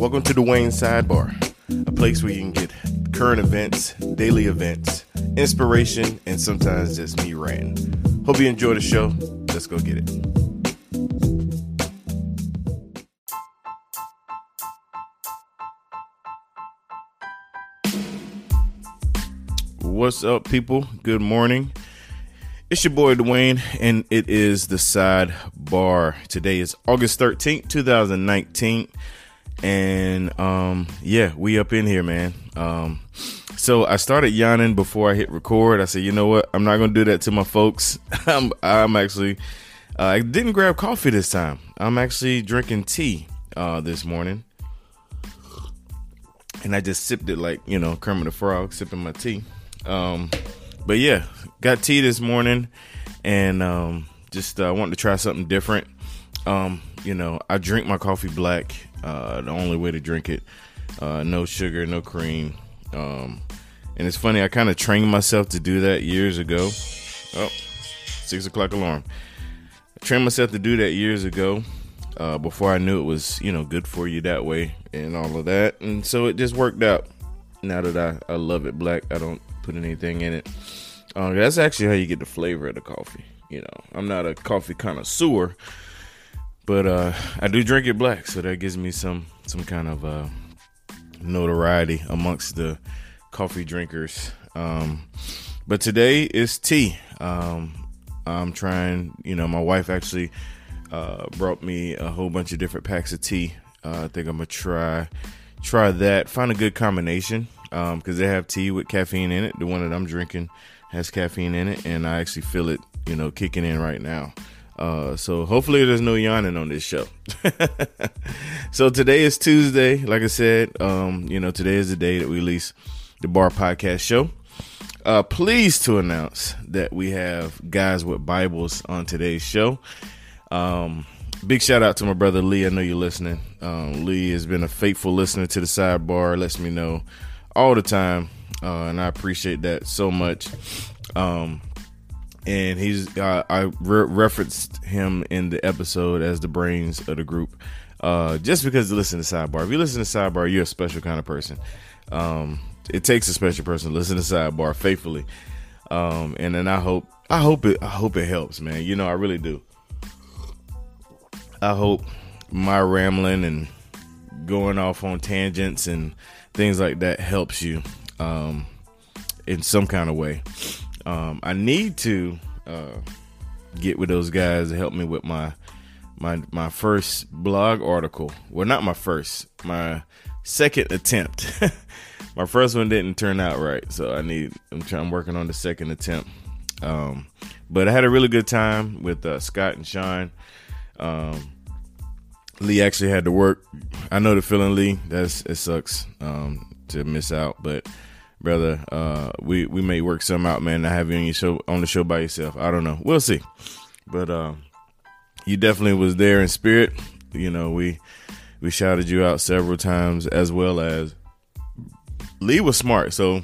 Welcome to the Wayne Sidebar, a place where you can get current events, daily events, inspiration, and sometimes just me ranting. Hope you enjoy the show. Let's go get it. What's up, people? Good morning. It's your boy Dwayne, and it is the sidebar. Today is August 13th, 2019. And um, yeah, we up in here, man. Um, so I started yawning before I hit record. I said, you know what? I'm not gonna do that to my folks. I'm I'm actually uh, I didn't grab coffee this time. I'm actually drinking tea uh, this morning. And I just sipped it like, you know, Kermit the Frog, sipping my tea. Um, but yeah, got tea this morning and um, just uh, wanted to try something different. Um, you know, I drink my coffee black. Uh, the only way to drink it, uh, no sugar, no cream. Um, and it's funny, I kind of trained myself to do that years ago. Oh, six o'clock alarm. I trained myself to do that years ago. Uh, before I knew it was, you know, good for you that way and all of that. And so it just worked out. Now that I, I love it black, I don't put anything in it. Uh, that's actually how you get the flavor of the coffee. You know, I'm not a coffee connoisseur, but uh, I do drink it black, so that gives me some some kind of uh, notoriety amongst the coffee drinkers. Um, but today is tea. Um, I'm trying. You know, my wife actually uh, brought me a whole bunch of different packs of tea. Uh, I think I'm gonna try try that. Find a good combination because um, they have tea with caffeine in it. The one that I'm drinking has caffeine in it, and I actually feel it, you know, kicking in right now. Uh, so hopefully there's no yawning on this show. so today is Tuesday. Like I said, um, you know, today is the day that we release the Bar Podcast Show. Uh, pleased to announce that we have guys with Bibles on today's show. Um, big shout out to my brother Lee. I know you're listening. Um, Lee has been a faithful listener to the sidebar. Lets me know all the time, uh, and I appreciate that so much. Um, and he's uh, I re- referenced him in the episode as the brains of the group, uh, just because you listen to Sidebar. If you listen to Sidebar, you're a special kind of person. Um, it takes a special person to listen to Sidebar faithfully, um, and then I hope I hope it I hope it helps, man. You know, I really do. I hope my rambling and going off on tangents and things like that helps you um, in some kind of way. Um, I need to uh, get with those guys to help me with my my my first blog article. Well, not my first, my second attempt. my first one didn't turn out right, so I need. I'm trying. I'm working on the second attempt. Um, but I had a really good time with uh, Scott and Sean. Um, Lee actually had to work. I know the feeling, Lee. That's it sucks um, to miss out, but brother. Uh, we we may work some out, man. I have you on your show on the show by yourself. I don't know. We'll see. But uh, you definitely was there in spirit. You know, we we shouted you out several times, as well as Lee was smart. So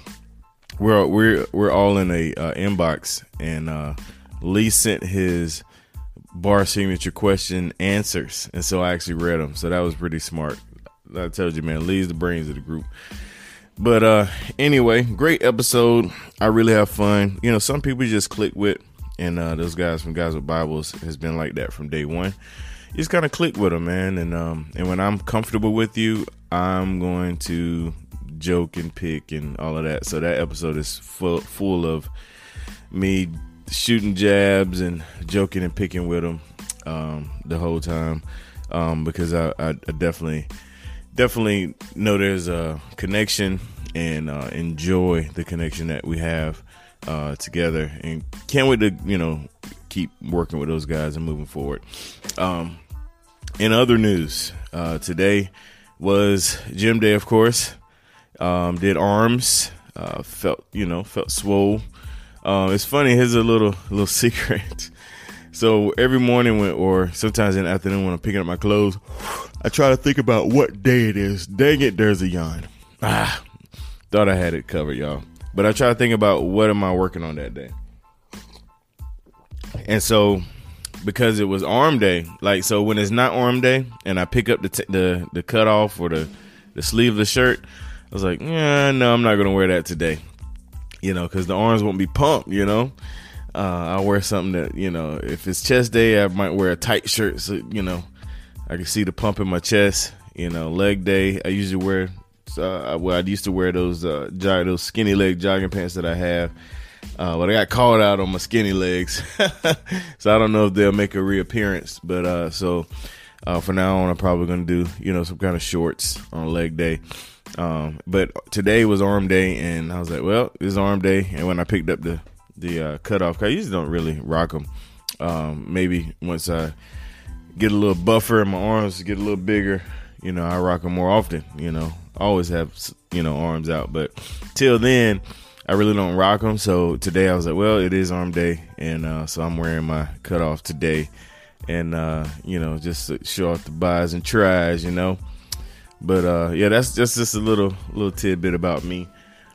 we're we're we're all in a uh, inbox, and uh, Lee sent his bar signature question answers, and so I actually read them. So that was pretty smart. I told you, man, Lee's the brains of the group. But uh anyway, great episode. I really have fun. You know, some people just click with, and uh those guys from Guys with Bibles has been like that from day one. You just kind of click with them, man. And um and when I'm comfortable with you, I'm going to joke and pick and all of that. So that episode is full full of me shooting jabs and joking and picking with them um, the whole time um, because I, I, I definitely definitely know there's a connection and uh, enjoy the connection that we have uh, together. And can't wait to you know keep working with those guys and moving forward. Um, in other news uh, today was gym day of course. Um, did arms uh, felt you know felt swole. Um, it's funny here's a little little secret. So every morning when, or sometimes in the afternoon when I'm picking up my clothes, I try to think about what day it is. Dang it, there's a yawn. Ah, thought I had it covered, y'all. But I try to think about what am I working on that day. And so because it was arm day, like so when it's not arm day and I pick up the t- the the cutoff or the sleeve of the sleeveless shirt. I was like, yeah, no, I'm not gonna wear that today. You know, because the arms won't be pumped. You know, uh, I'll wear something that you know. If it's chest day, I might wear a tight shirt so you know I can see the pump in my chest. You know, leg day, I usually wear. Uh, well, I used to wear those uh, jog, those skinny leg jogging pants that I have. Uh, but I got called out on my skinny legs, so I don't know if they'll make a reappearance. But uh, so uh, for now on, I'm probably gonna do you know some kind of shorts on leg day. Um, but today was arm day, and I was like, well, it's arm day. And when I picked up the the uh, cutoff, I usually don't really rock them. Um, maybe once I get a little buffer in my arms, get a little bigger, you know, I rock them more often. You know, I always have you know arms out, but till then, I really don't rock them. So today I was like, well, it is arm day, and uh, so I'm wearing my cutoff today, and uh, you know, just to show off the bis and tris, you know. But uh, yeah, that's just just a little little tidbit about me.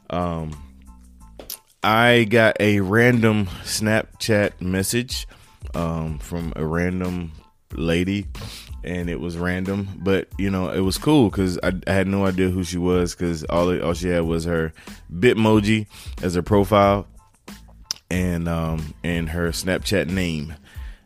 Um, I got a random Snapchat message um, from a random lady and it was random but you know it was cool because I, I, had no idea who she was because all, all she had was her bitmoji as her profile and um and her snapchat name.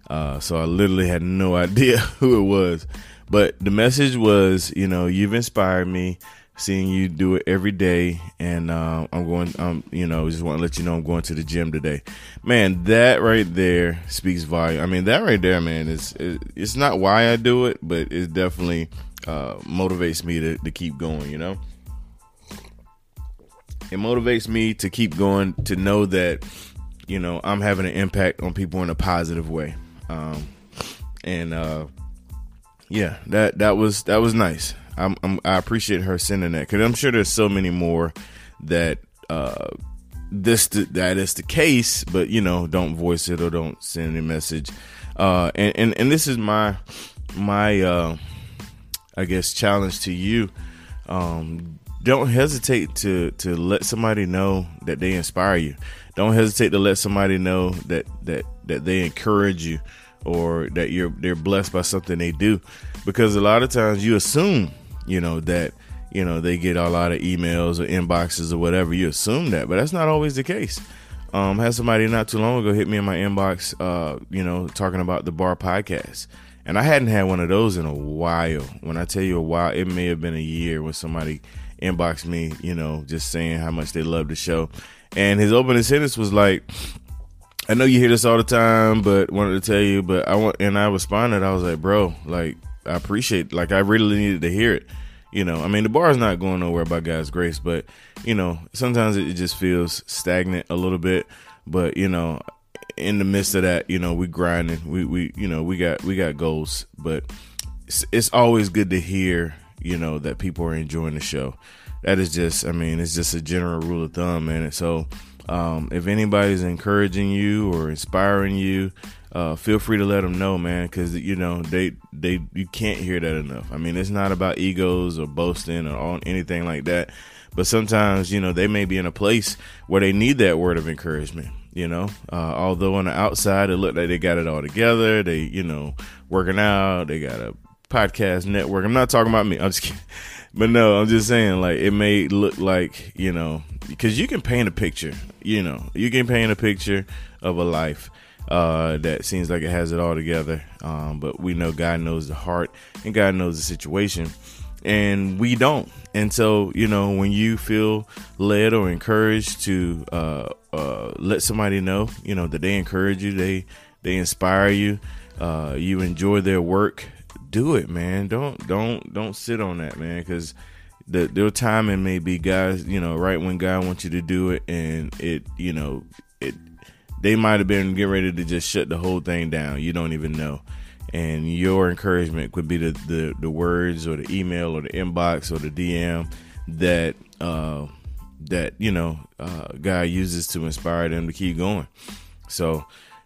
Uh so i literally had no idea who it was. But the message was you know you've inspired me seeing you do it every day and uh, i'm going um you know just want to let you know i'm going to the gym today. Man that right there speaks volume i mean that right there man is it's not why i do it but it definitely uh, motivates me to, to keep going you know? It motivates me to keep going to know that you know i'm having an impact on people in a positive way. Um and uh yeah that that was that was nice I'm, I'm, i appreciate her sending that because I'm sure there's so many more that uh, this that is the case, but you know, don't voice it or don't send a message. Uh, and, and and this is my my uh, I guess challenge to you. Um, don't hesitate to to let somebody know that they inspire you. Don't hesitate to let somebody know that that that they encourage you or that you're they're blessed by something they do because a lot of times you assume you know, that, you know, they get a lot of emails or inboxes or whatever. You assume that, but that's not always the case. Um, had somebody not too long ago hit me in my inbox, uh, you know, talking about the bar podcast. And I hadn't had one of those in a while. When I tell you a while, it may have been a year when somebody inboxed me, you know, just saying how much they love the show. And his opening sentence was like, I know you hear this all the time, but wanted to tell you, but I want, and I responded, I was like, bro, like, I appreciate like I really needed to hear it. You know, I mean the bar is not going nowhere by God's grace, but you know, sometimes it just feels stagnant a little bit. But, you know, in the midst of that, you know, we grinding. We we you know, we got we got goals, but it's, it's always good to hear, you know, that people are enjoying the show. That is just I mean, it's just a general rule of thumb, man. So um, if anybody's encouraging you or inspiring you, uh, feel free to let them know, man, because you know they they you can't hear that enough. I mean, it's not about egos or boasting or anything like that, but sometimes you know they may be in a place where they need that word of encouragement. You know, uh, although on the outside it looked like they got it all together, they you know working out, they got a podcast network. I'm not talking about me. I'm just kidding. But no, I'm just saying, like, it may look like, you know, because you can paint a picture, you know, you can paint a picture of a life uh, that seems like it has it all together. Um, but we know God knows the heart and God knows the situation, and we don't. And so, you know, when you feel led or encouraged to uh, uh, let somebody know, you know, that they encourage you, they they inspire you, uh, you enjoy their work, do it, man. Don't don't don't sit on that, man, because the their timing may be guys, you know, right when God wants you to do it, and it, you know, it they might have been getting ready to just shut the whole thing down. You don't even know. And your encouragement could be the, the, the words or the email or the inbox or the DM that uh, that you know uh, God uses to inspire them to keep going. So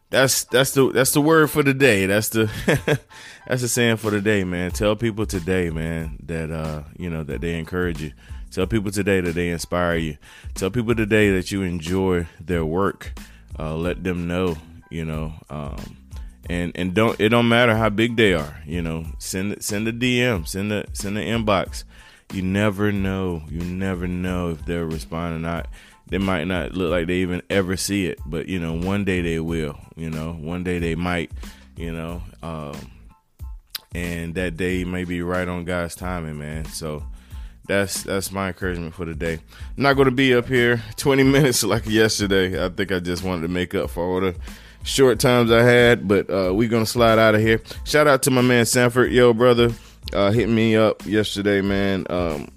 that's that's the that's the word for the day. That's the that's the saying for the day, man. Tell people today, man, that uh, you know that they encourage you. Tell people today that they inspire you. Tell people today that you enjoy their work uh, let them know, you know, um, and and don't it don't matter how big they are, you know, send send a DM, send a send an inbox, you never know. You never know if they're responding or not. They might not look like they even ever see it, but you know, one day they will. You know, one day they might. You know, um, and that day may be right on God's timing, man. So that's that's my encouragement for the day. I'm not going to be up here 20 minutes like yesterday. I think I just wanted to make up for all the short times I had, but uh, we're gonna slide out of here. Shout out to my man Sanford, yo brother, uh, hit me up yesterday, man. Um,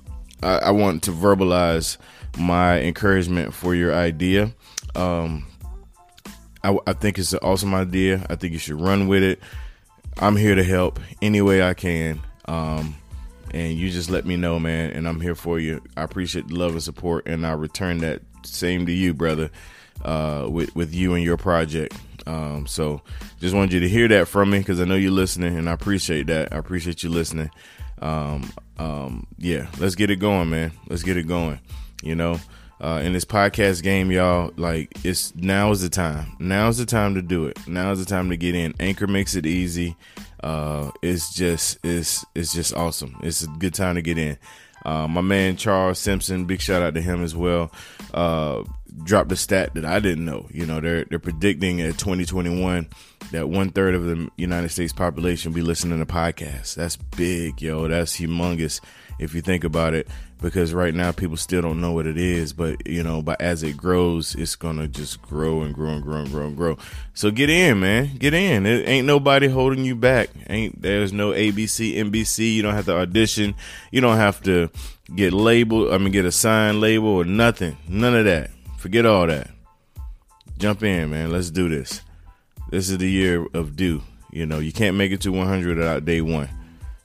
I, I want to verbalize my encouragement for your idea. Um, I, I think it's an awesome idea. I think you should run with it. I'm here to help any way I can. Um, and you just let me know, man, and I'm here for you. I appreciate the love and support, and I return that same to you, brother, uh, with with you and your project. Um, so just wanted you to hear that from me because I know you're listening, and I appreciate that. I appreciate you listening. Um, um, yeah, let's get it going, man. Let's get it going. You know, uh, in this podcast game, y'all, like it's now is the time. Now is the time to do it. Now is the time to get in. Anchor makes it easy. Uh, it's just it's it's just awesome. It's a good time to get in. Uh, my man Charles Simpson, big shout out to him as well. Dropped a stat that I didn't know. You know, they're they're predicting at 2021 that one third of the United States population be listening to podcasts. That's big, yo. That's humongous if you think about it because right now people still don't know what it is but you know but as it grows it's gonna just grow and grow and grow and grow and grow. So get in man. Get in. It ain't nobody holding you back. Ain't there's no abc nbc you don't have to audition. You don't have to get labeled i mean get a signed label or nothing. None of that forget all that. Jump in man. Let's do this. This is the year of do you know you can't make it to 100 without day one.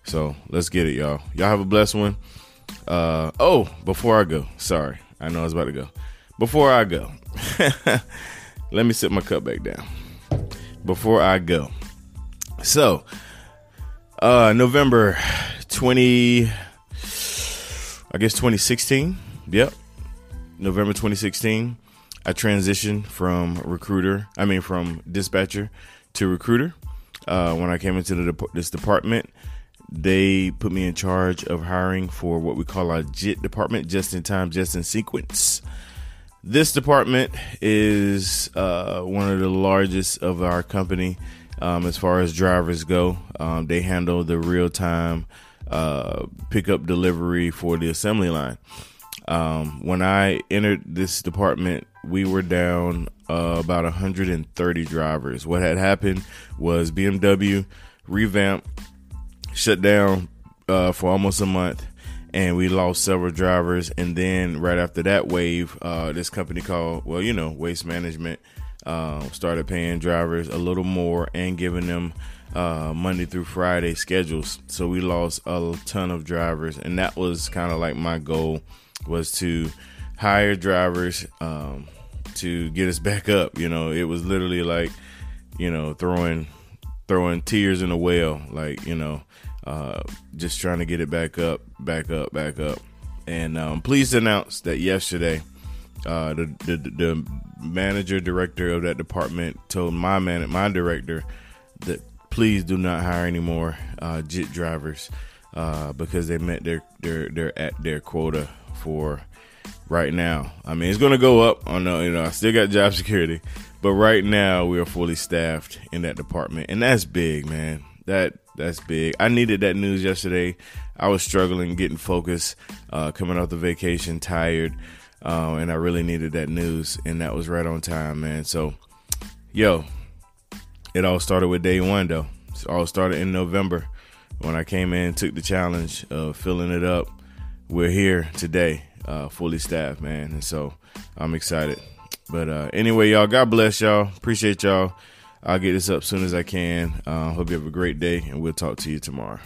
So let's get it y'all. Y'all have a blessed one. Uh, oh, before I go, sorry, I know I was about to go. Before I go, let me sit my cup back down. Before I go, so uh, November twenty, I guess twenty sixteen. Yep, November twenty sixteen. I transitioned from recruiter, I mean from dispatcher to recruiter. Uh, when I came into the, this department, they put me in charge of hiring for what we call our JIT department, just in time, just in sequence. This department is uh, one of the largest of our company um, as far as drivers go. Um, they handle the real time uh, pickup delivery for the assembly line. Um, when I entered this department, we were down uh, about 130 drivers. What had happened was BMW revamped shut down uh, for almost a month, and we lost several drivers. And then right after that wave, uh, this company called well, you know, Waste Management uh, started paying drivers a little more and giving them uh, Monday through Friday schedules. So we lost a ton of drivers, and that was kind of like my goal was to hire drivers um, to get us back up. You know, it was literally like you know throwing throwing tears in a well, like you know uh, just trying to get it back up, back up, back up. And um, pleased to announce that yesterday, uh, the, the, the manager director of that department told my man, my director, that please do not hire any more uh, JIT drivers uh, because they met their their their at their quota for right now. I mean, it's going to go up. I know, you know, I still got job security, but right now we are fully staffed in that department, and that's big, man. That that's big. I needed that news yesterday. I was struggling getting focused, uh, coming off the vacation, tired, uh, and I really needed that news, and that was right on time, man. So, yo, it all started with day one, though. It all started in November when I came in, took the challenge of filling it up. We're here today, uh, fully staffed, man, and so I'm excited. But uh, anyway, y'all, God bless y'all. Appreciate y'all. I'll get this up as soon as I can. Uh, hope you have a great day, and we'll talk to you tomorrow.